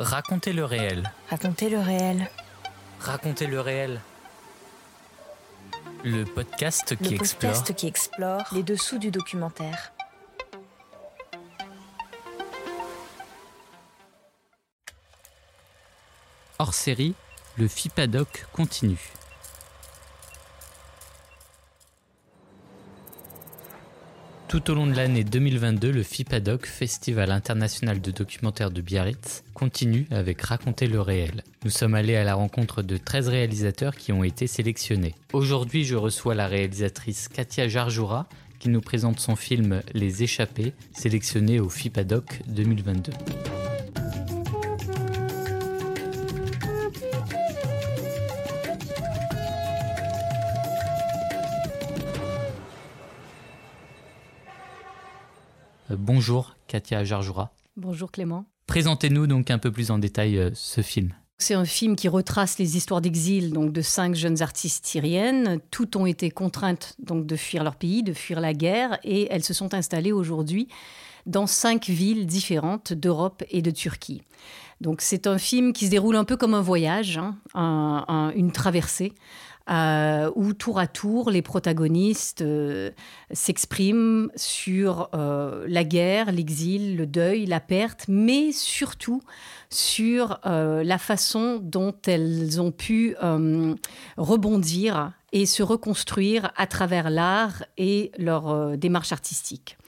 Racontez le réel. Racontez le réel. Racontez le réel. Le podcast qui Le explore. podcast qui explore les dessous du documentaire. Hors série, le FIPADOC continue. Tout au long de l'année 2022, le FIPADOC, Festival international de documentaire de Biarritz, continue avec Raconter le réel. Nous sommes allés à la rencontre de 13 réalisateurs qui ont été sélectionnés. Aujourd'hui, je reçois la réalisatrice Katia Jarjoura qui nous présente son film Les Échappés, sélectionné au FIPADOC 2022. Bonjour Katia Jarjoura. Bonjour Clément. Présentez-nous donc un peu plus en détail euh, ce film. C'est un film qui retrace les histoires d'exil donc de cinq jeunes artistes syriennes. Toutes ont été contraintes donc de fuir leur pays, de fuir la guerre, et elles se sont installées aujourd'hui dans cinq villes différentes d'Europe et de Turquie. Donc c'est un film qui se déroule un peu comme un voyage, hein, un- un- une traversée, euh, où tour à tour les protagonistes euh, s'expriment sur euh, la guerre, l'exil, le deuil, la perte, mais surtout sur la façon dont elles ont pu rebondir et se reconstruire à travers l'art et leur démarche artistique.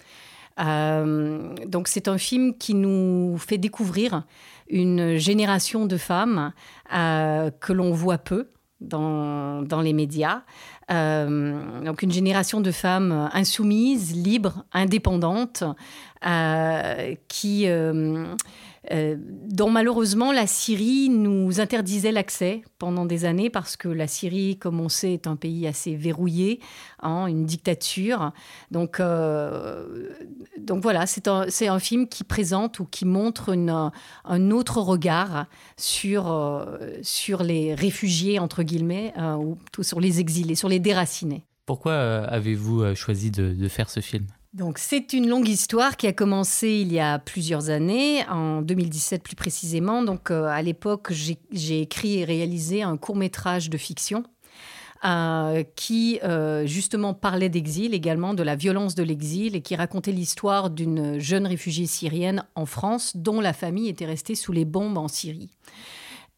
Donc c'est un film qui nous fait découvrir une génération de femmes que l'on voit peu dans, les médias. Euh, donc une génération de femmes insoumises, libres, indépendantes, euh, qui, euh, dont malheureusement la Syrie nous interdisait l'accès pendant des années parce que la Syrie, comme on sait, est un pays assez verrouillé, hein, une dictature. Donc, euh, donc voilà, c'est un, film qui présente ou qui montre un autre regard sur, euh, sur les réfugiés, entre guillemets, ou plutôt sur les exilés, sur les déracinés. Pourquoi avez-vous choisi de faire ce film? Donc c'est une longue histoire qui a commencé il y a plusieurs années, en 2017 plus précisément. Donc euh, à l'époque, j'ai écrit et réalisé un court métrage de fiction. euh, qui euh, justement parlait d'exil également, de la violence de l'exil, et qui racontait l'histoire d'une jeune réfugiée syrienne en France dont la famille était restée sous les bombes en Syrie.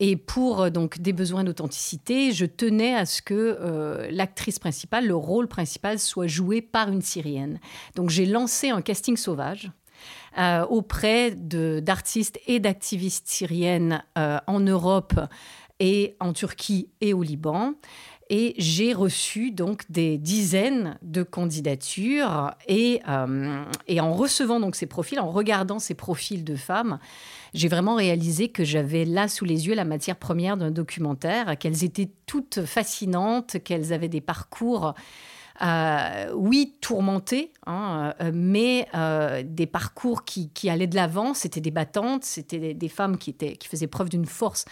Et pour euh, donc des besoins d'authenticité, je tenais à ce que euh, l'actrice principale, le rôle principal, soit joué par une Syrienne. Donc j'ai lancé un casting sauvage euh, auprès d'artistes et d'activistes syriennes en Europe et en Turquie et au Liban. Et j'ai reçu donc des dizaines de candidatures et, euh, et en recevant donc ces profils, en regardant ces profils de femmes, j'ai vraiment réalisé que j'avais là sous les yeux la matière première d'un documentaire, qu'elles étaient toutes fascinantes, qu'elles avaient des parcours, euh, oui, tourmentés, hein, euh, mais des parcours qui, qui allaient de l'avant. C'était des battantes, c'était des, des femmes qui, étaient, qui faisaient preuve d'une force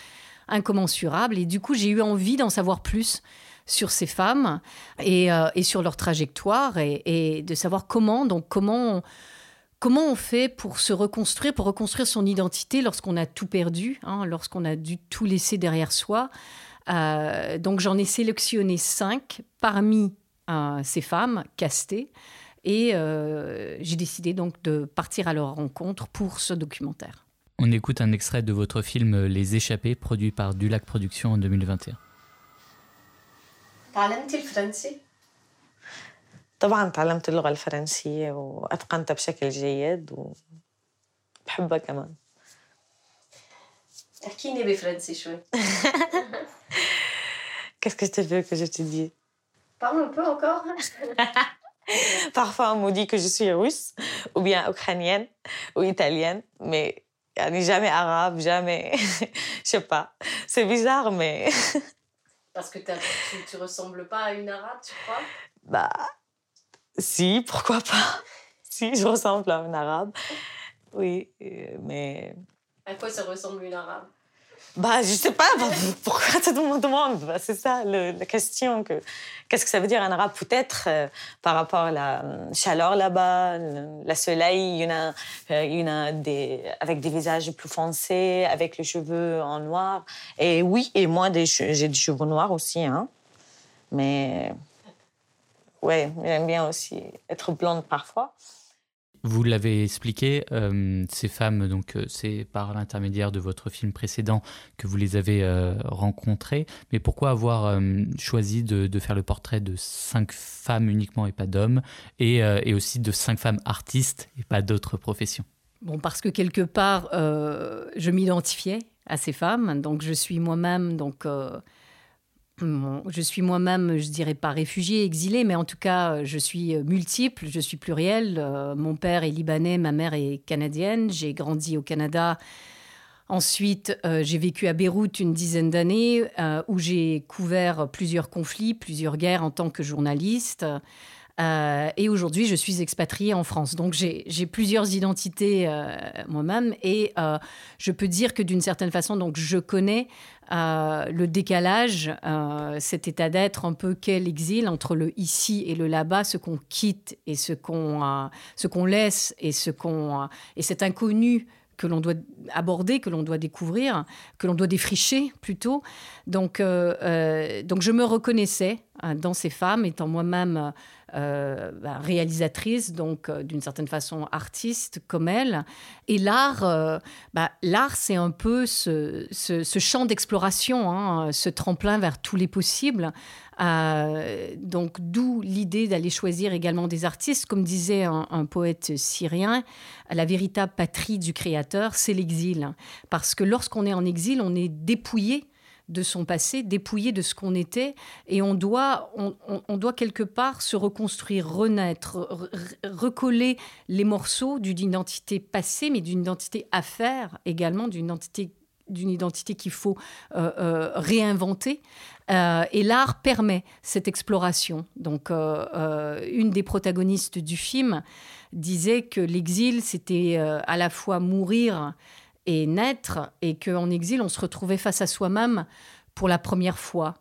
incommensurable. Et du coup, j'ai eu envie d'en savoir plus sur ces femmes et, euh, sur leur trajectoire et, de savoir comment, donc comment on, Comment on fait pour se reconstruire, pour reconstruire son identité lorsqu'on a tout perdu, hein, lorsqu'on a dû tout laisser derrière soi Euh, Donc j'en ai sélectionné cinq parmi euh, ces femmes castées et j'ai décidé donc de partir à leur rencontre pour ce documentaire. On écoute un extrait de votre film Les Échappés, produit par Dulac Productions en 2021. تعلمتي الفرنسي؟ طبعا تعلمت اللغة الفرنسية وأتقنتها بشكل جيد وبحبها كمان احكيني بفرنسي شوي Qu'est-ce que tu veux que je te dise Parle un peu encore Parfois on me dit que je suis russe ou bien ukrainienne ou italienne mais elle n'est jamais arabe, jamais. Je sais pas. C'est bizarre, mais. Parce que tu, tu ressembles pas à une arabe, tu crois? Bah. Si, pourquoi pas Si, je ressemble à une arabe. Oui, euh, mais. À quoi ça ressemble une arabe? Bah, je sais pas, bah, pourquoi tout le monde demande? Bah, C'est ça la question. Que, qu'est-ce que ça veut dire un arabe Peut-être euh, par rapport à la euh, chaleur là-bas, le, soleil, il y en a, euh, y en a des, avec des visages plus foncés, avec les cheveux en noir. Et oui, et moi, j'ai des cheveux noirs aussi. Hein. Mais ouais, j'aime bien aussi être blonde parfois. Vous l'avez expliqué, euh, ces femmes, donc euh, c'est par l'intermédiaire de votre film précédent que vous les avez euh, rencontrées. Mais pourquoi avoir choisi de, faire le portrait de cinq femmes uniquement et pas d'hommes, et, et, aussi de cinq femmes artistes et pas d'autres professions? Bon, parce que quelque part, je m'identifiais à ces femmes, donc je suis moi-même donc je suis moi-même, je dirais pas réfugiée, exilée, mais en tout cas, je suis euh, multiple, je suis plurielle. Euh, mon père est libanais, ma mère est canadienne. J'ai grandi au Canada. Ensuite, euh, j'ai vécu à Beyrouth une dizaine d'années, où j'ai couvert plusieurs conflits, plusieurs guerres en tant que journaliste. Et aujourd'hui, je suis expatriée en France. Donc, j'ai plusieurs identités moi-même. Et je peux dire que d'une certaine façon, donc, je connais euh, le décalage, euh, cet état d'être un peu quel exil entre le ici et le là-bas, ce qu'on quitte et ce qu'on euh, qu'on laisse et ce qu'on et cet inconnu que l'on doit aborder, que l'on doit découvrir, que l'on doit défricher plutôt. Donc, donc je me reconnaissais dans ces femmes, étant moi-même euh, bah, réalisatrice, donc euh, d'une certaine façon artiste comme elle. Et l'art, euh, bah, l'art, c'est un peu ce, champ d'exploration, hein, ce tremplin vers tous les possibles. donc d'où l'idée d'aller choisir également des artistes. Comme disait un, poète syrien, la véritable patrie du créateur, c'est l'exil. Parce que lorsqu'on est en exil, on est dépouillé de son passé, dépouillé de ce qu'on était, et on doit, on, doit quelque part se reconstruire, renaître, recoller les morceaux d'une identité passée, mais d'une identité à faire également, d'une identité d'une identité qu'il faut euh, euh, réinventer. Euh, et l'art permet cette exploration. Donc, une des protagonistes du film disait que l'exil, c'était à la fois mourir et naître, et qu'en exil, on se retrouvait face à soi-même pour la première fois.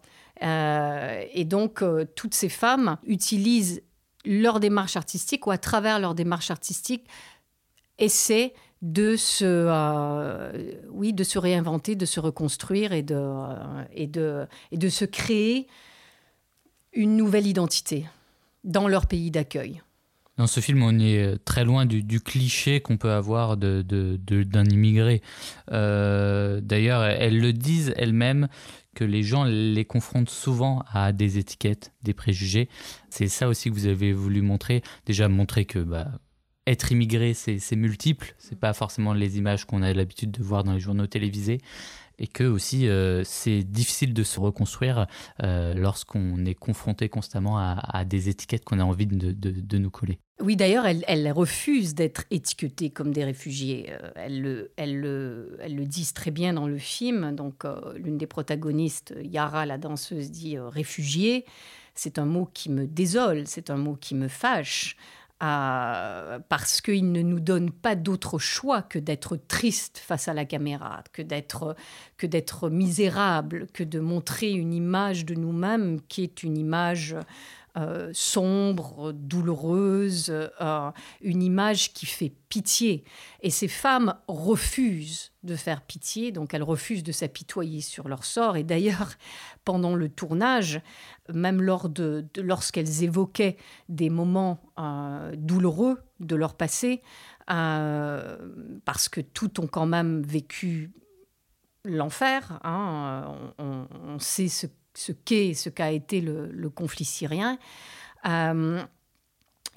Euh, et donc, euh, toutes ces femmes utilisent leur démarche artistique ou à travers leur démarche artistique, essaient de se, euh, oui, de se réinventer, de se reconstruire et de, et, de, et de se créer une nouvelle identité dans leur pays d'accueil. Dans ce film, on est euh, très loin du, cliché qu'on peut avoir d'un de, immigré. Euh, d'ailleurs, elles le disent elles-mêmes que les gens les confrontent souvent à des étiquettes, des préjugés. C'est ça aussi que vous avez voulu montrer. Déjà, montrer que bah, être immigré, c'est multiple. C'est pas forcément les images qu'on a l'habitude de voir dans les journaux télévisés et que aussi euh, c'est difficile de se reconstruire lorsqu'on est confronté constamment à, des étiquettes qu'on a envie de, de, nous coller. Oui, d'ailleurs, elles, elle refusent d'être étiquetées comme des réfugiés. Euh, elles le, elles, le, elles le, disent très bien dans le film. Donc, l'une des protagonistes, Yara, la danseuse, dit réfugié. C'est un mot qui me désole, c'est un mot qui me fâche parce qu'il ne nous donne pas d'autre choix que d'être triste face à la caméra, que d'être que d'être misérable, que de montrer une image de nous-mêmes qui est une image euh, sombre, douloureuse, euh, une image qui fait pitié. Et ces femmes refusent de faire pitié, donc elles refusent de s'apitoyer sur leur sort. Et d'ailleurs, pendant le tournage, même lorsqu'elles évoquaient des moments euh, douloureux de leur passé, parce que toutes ont quand même vécu l'enfer. Hein, on, on, sait ce ce qu'est, ce qu'a été le, conflit syrien, euh,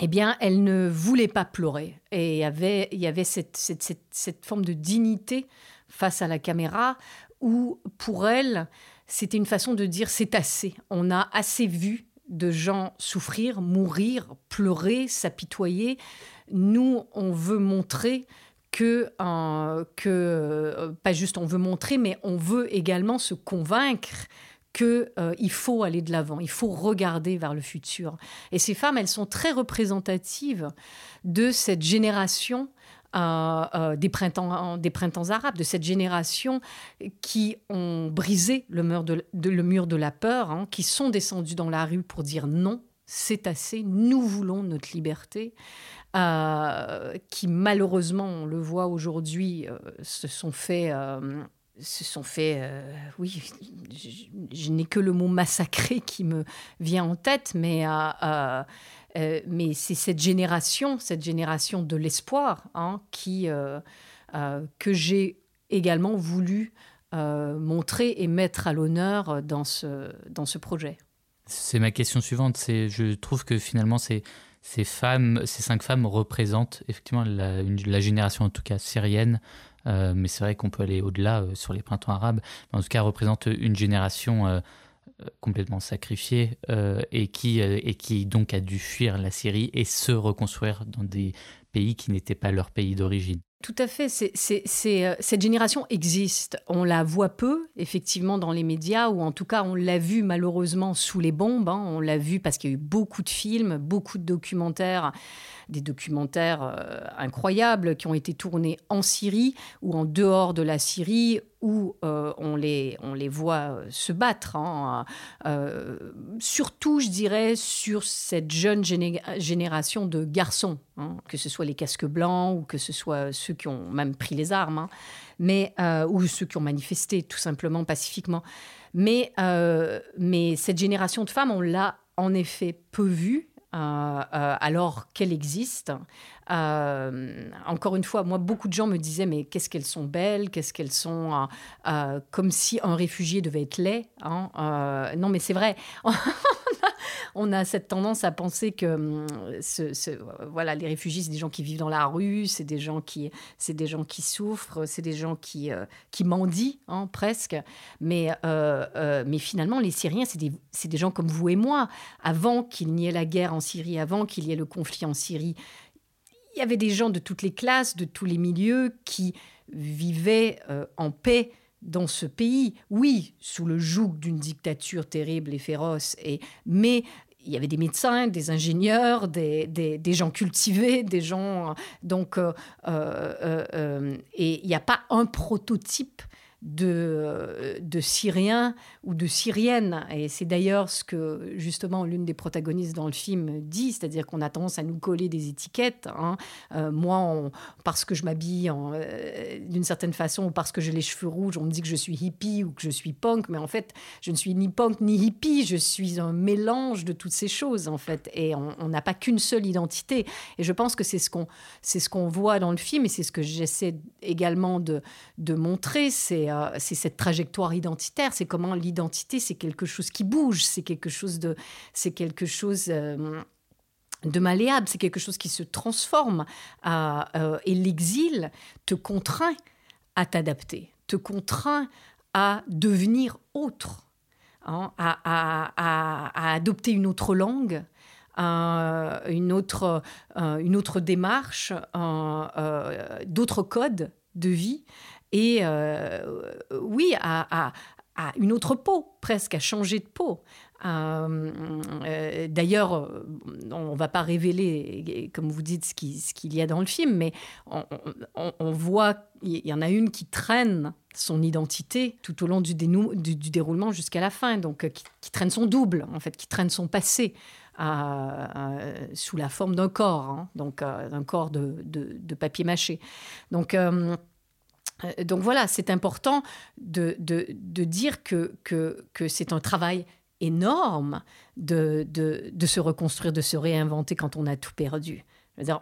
eh bien, elle ne voulait pas pleurer. Et il y avait, y avait cette, cette, forme de dignité face à la caméra où, pour elle, c'était une façon de dire c'est assez. On a assez vu de gens souffrir, mourir, pleurer, s'apitoyer. Nous, on veut montrer que, euh, que euh, pas juste on veut montrer, mais on veut également se convaincre qu'il euh, faut aller de l'avant, il faut regarder vers le futur. Et ces femmes, elles sont très représentatives de cette génération des, printemps, des printemps arabes, de cette génération qui ont brisé le mur de, la peur, hein, qui sont descendus dans la rue pour dire non, c'est assez, nous voulons notre liberté, qui malheureusement, on le voit aujourd'hui, se sont fait se sont fait, euh, oui, je, n'ai que le mot massacré qui me vient en tête, mais, euh, euh, mais c'est cette génération, cette génération de l'espoir, hein, qui, que j'ai également voulu montrer et mettre à l'honneur dans ce, dans ce projet. C'est ma question suivante. C'est, je trouve que finalement, ces, ces femmes, ces cinq femmes représentent effectivement la, la génération, en tout cas syrienne, mais c'est vrai qu'on peut aller au-delà euh, sur les printemps arabes. en tout cas, représente une génération euh, complètement sacrifiée et, qui, et qui donc a dû fuir la Syrie et se reconstruire dans des pays qui n'étaient pas leur pays d'origine. Tout à fait. C'est, cette génération existe. On la voit peu, effectivement, dans les médias, ou en tout cas, on l'a vu malheureusement sous les bombes. Hein. On l'a vu parce qu'il y a eu beaucoup de films, beaucoup de documentaires des documentaires euh, incroyables qui ont été tournés en Syrie ou en dehors de la Syrie où euh, on, les, on les voit euh, se battre. Hein, surtout, je dirais, sur cette jeune génération de garçons, hein, que ce soit les casques blancs ou que ce soit ceux qui ont même pris les armes, hein, mais, ou ceux qui ont manifesté tout simplement pacifiquement. Mais, mais cette génération de femmes, on l'a en effet peu vue euh, euh, alors qu'elle existe. Euh, encore une fois, moi, beaucoup de gens me disaient, mais qu'est-ce qu'elles sont belles, qu'est-ce qu'elles sont, comme si un réfugié devait être laid. Hein. non, mais c'est vrai. on a cette tendance à penser que hum, voilà, les réfugiés, c'est des gens qui vivent dans la rue, c'est des gens qui, c'est des gens qui souffrent, c'est des gens qui, euh, qui mendient hein, presque. Mais, euh, euh, mais finalement, les Syriens, c'est des, des gens comme vous et moi. Avant qu'il n'y ait la guerre en Syrie, avant qu'il y ait le conflit en Syrie, il y avait des gens de toutes les classes, de tous les milieux qui vivaient en paix dans ce pays, oui, sous le joug d'une dictature terrible et féroce, et, mais il y avait des médecins, des ingénieurs, des, des, gens cultivés, des gens... Donc, euh, euh, euh, et il n'y a pas un prototype de, de Syriens ou de Syriennes. Et c'est d'ailleurs ce que justement l'une des protagonistes dans le film dit, c'est-à-dire qu'on a tendance à nous coller des étiquettes. Hein. Euh, moi, parce que je m'habille euh, d'une certaine façon ou parce que j'ai les cheveux rouges, on me dit que je suis hippie ou que je suis punk, mais en fait, je ne suis ni punk ni hippie, je suis un mélange de toutes ces choses en fait. Et on n'a pas qu'une seule identité. Et je pense que c'est ce qu'on ce voit dans le film et c'est ce que j'essaie également de, de montrer, c'est euh, c'est cette trajectoire identitaire, c'est comment l'identité, c'est quelque chose qui bouge, c'est quelque chose de, c'est quelque chose euh, de malléable, c'est quelque chose qui se transforme. Euh, et l'exil te contraint à t'adapter, te contraint à devenir autre, hein, à, adopter une autre langue, une, autre, une autre démarche, d'autres codes de vie et euh, oui, à, une autre peau, presque à changer de peau. Euh, euh, d'ailleurs, on ne va pas révéler, comme vous dites, ce qu'il y a dans le film, mais on, voit, il y en a une qui traîne son identité tout au long du, du, déroulement jusqu'à la fin, donc qui, traîne son double, en fait, qui traîne son passé. sous la forme d'un corps, hein, donc d'un corps de, de, papier mâché. Donc, donc voilà, c'est important de, dire que, c'est un travail énorme de, se reconstruire, de se réinventer quand on a tout perdu.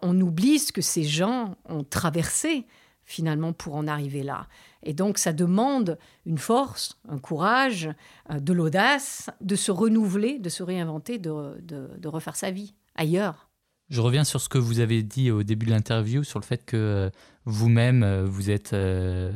on oublie ce que ces gens ont traversé finalement pour en arriver là. Et donc ça demande une force, un courage, euh, de l'audace, de se renouveler, de se réinventer, de refaire sa vie ailleurs. Je reviens sur ce que vous avez dit au début de l'interview, sur le fait que euh, vous-même, euh, vous êtes euh,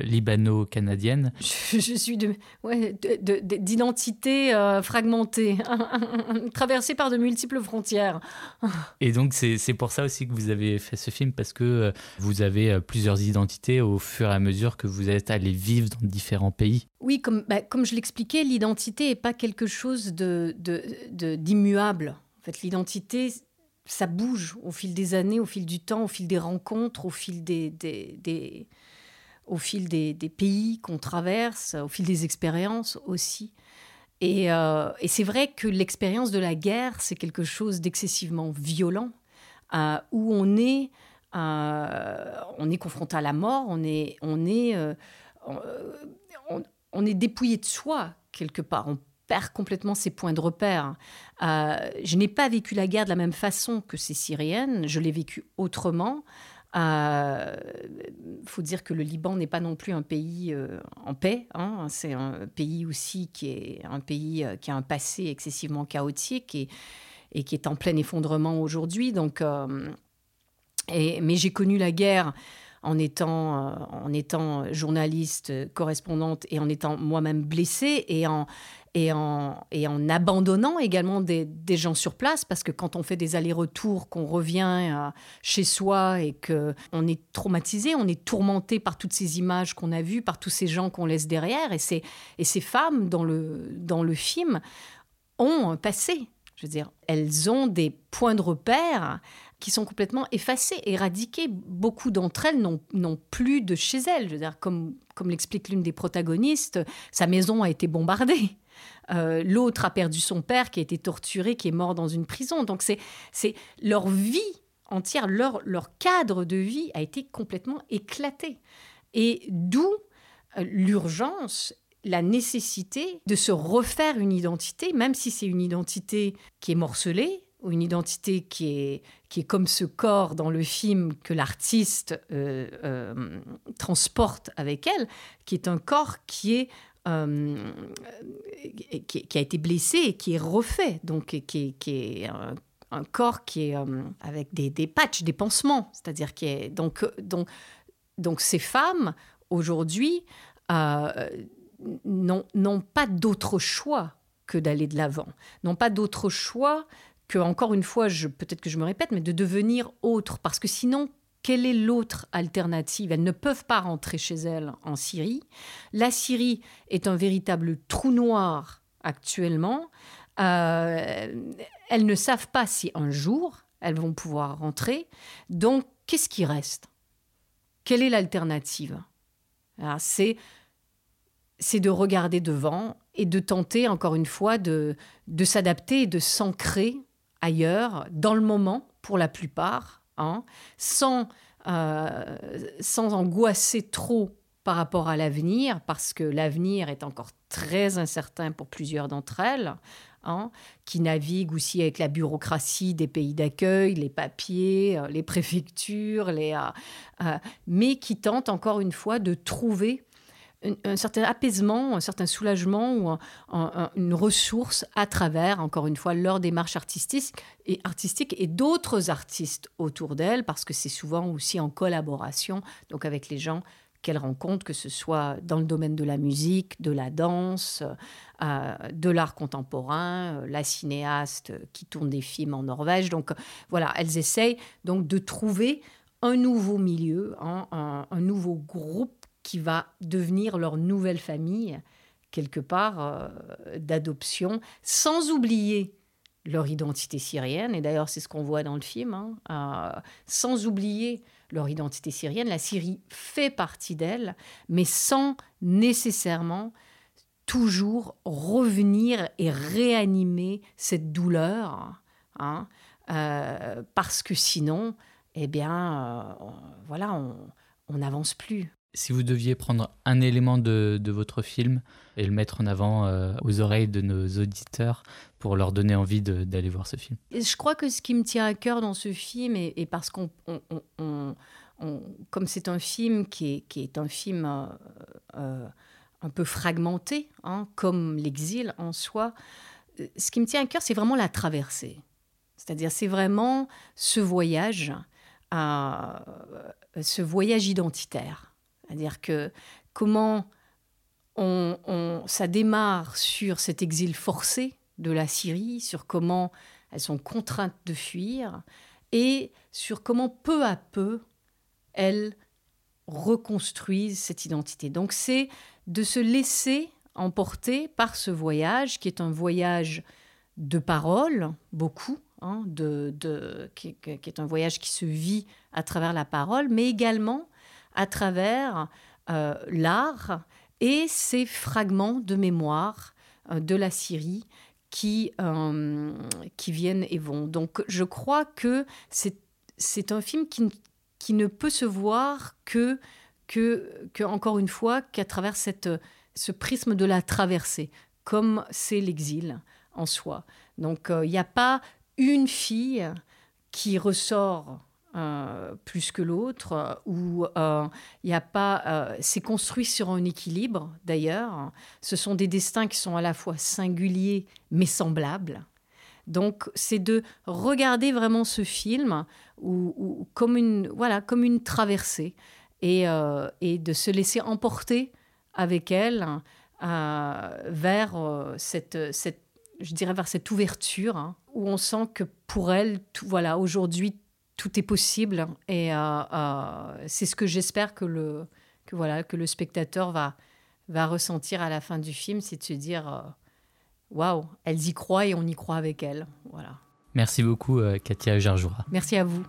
libano-canadienne. Je, suis de, ouais, d'identité fragmentée, traversée par de multiples frontières. Et donc c'est pour ça aussi que vous avez fait ce film, parce que vous avez plusieurs identités au fur et à mesure que vous êtes allé vivre dans différents pays. Oui, comme, bah, comme je l'expliquais, l'identité n'est pas quelque chose d'immuable. De, de, en fait, l'identité, ça bouge au fil des années, au fil du temps, au fil des rencontres, au fil des, des, au fil des, pays qu'on traverse, au fil des expériences aussi. Et, euh, et c'est vrai que l'expérience de la guerre, c'est quelque chose d'excessivement violent, euh, où on est, euh, on est confronté à la mort, on est, on est, on, est dépouillé de soi quelque part. Perd complètement ses points de repère. je n'ai pas vécu la guerre de la même façon que ces Syriennes, je l'ai vécu autrement. Il euh, faut dire que le Liban n'est pas non plus un pays euh, en paix. Hein. C'est un pays aussi qui est un pays euh, qui a un passé excessivement chaotique et, qui est en plein effondrement aujourd'hui. Donc, mais j'ai connu la guerre en étant, en étant journaliste, correspondante et en étant moi-même blessée et en, et en, abandonnant également des, gens sur place, parce que quand on fait des allers-retours, qu'on revient euh, chez soi et que on est traumatisé, on est tourmenté par toutes ces images qu'on a vues, par tous ces gens qu'on laisse derrière, et ces, femmes dans le, film ont un passé. Je veux dire, elles ont des points de repère qui sont complètement effacés, éradiqués. Beaucoup d'entre elles n'ont plus de chez elles. Je veux dire, comme l'explique l'une des protagonistes, sa maison a été bombardée. Euh, l'autre a perdu son père qui a été torturé, qui est mort dans une prison. Donc c'est leur vie entière, leur, cadre de vie a été complètement éclaté. Et d'où euh, l'urgence la nécessité de se refaire une identité, même si c'est une identité qui est morcelée, ou une identité qui est, qui est comme ce corps dans le film que l'artiste euh, transporte avec elle, qui est un corps qui est euh, qui, a été blessé et qui est refait, donc qui, est un, corps qui est euh, avec des, des, patchs, des pansements, c'est-à-dire qui est donc donc donc ces femmes aujourd'hui euh, n'ont pas d'autre choix que d'aller de l'avant, n'ont pas d'autre choix que encore une fois, peut-être que je me répète, mais de devenir autre, parce que sinon quelle est l'autre alternative? Elles ne peuvent pas rentrer chez elles en Syrie. La Syrie est un véritable trou noir actuellement. Euh, elles ne savent pas si un jour elles vont pouvoir rentrer. Donc, qu'est-ce qui reste? Quelle est l'alternative? C'est c'est de regarder devant et de tenter, encore une fois, de, de s'adapter et de s'ancrer ailleurs, dans le moment, pour la plupart, Hein, sans, euh, sans angoisser trop par rapport à l'avenir, parce que l'avenir est encore très incertain pour plusieurs d'entre elles, hein, qui naviguent aussi avec la bureaucratie des pays d'accueil, les papiers, euh, les préfectures, les, euh, mais qui tentent encore une fois de trouver un, certain apaisement, un certain soulagement ou une ressource à travers, encore une fois, leur démarche artistique et, artistique et d'autres artistes autour d'elles, parce que c'est souvent aussi en collaboration donc avec les gens qu'elles rencontrent, que ce soit dans le domaine de la musique, de la danse, euh, de l'art contemporain, euh, la cinéaste qui tourne des films en Norvège. Donc voilà, elles essayent donc de trouver un nouveau milieu, hein, un, nouveau groupe qui va devenir leur nouvelle famille, quelque part, euh, d'adoption, sans oublier leur identité syrienne, et d'ailleurs c'est ce qu'on voit dans le film, hein, euh, sans oublier leur identité syrienne, la Syrie fait partie d'elle, mais sans nécessairement toujours revenir et réanimer cette douleur, hein, euh, parce que sinon, eh bien, voilà, on n'avance plus. Si vous deviez prendre un élément de, votre film et le mettre en avant euh, aux oreilles de nos auditeurs pour leur donner envie d'aller voir ce film. je crois que ce qui me tient à cœur dans ce film, et, parce qu'on, comme c'est un film qui est, un film euh, euh, un peu fragmenté, hein, comme l'exil en soi, ce qui me tient à cœur, c'est vraiment la traversée. C'est-à-dire, c'est vraiment ce voyage, ce voyage identitaire c'est-à-dire que comment on, ça démarre sur cet exil forcé de la Syrie, sur comment elles sont contraintes de fuir, et sur comment peu à peu elles reconstruisent cette identité. Donc c'est de se laisser emporter par ce voyage, qui est un voyage de parole, beaucoup, hein, de, qui, est un voyage qui se vit à travers la parole, mais également à travers euh, l'art et ces fragments de mémoire euh, de la Syrie qui, qui viennent et vont. Donc je crois que c'est un film qui, qui ne peut se voir que, que, que encore une fois, qu'à travers cette, ce prisme de la traversée, comme c'est l'exil en soi. Donc il n'y a pas une fille qui ressort euh, plus que l'autre, où il n'y a pas. Euh, c'est construit sur un équilibre, d'ailleurs. Ce sont des destins qui sont à la fois singuliers mais semblables. Donc, c'est de regarder vraiment ce film ou comme, une, voilà, comme une traversée et, euh, de se laisser emporter avec elle vers cette, je dirais, vers cette ouverture hein, où on sent que pour elle, voilà, aujourd'hui, tout est possible. Et euh, euh, c'est ce que j'espère que le, que, voilà, que le spectateur va, va ressentir à la fin du film, c'est de se dire euh, waouh, elles y croient et on y croit avec elles. Voilà. Merci beaucoup, Katia Jarjoura. Merci à vous.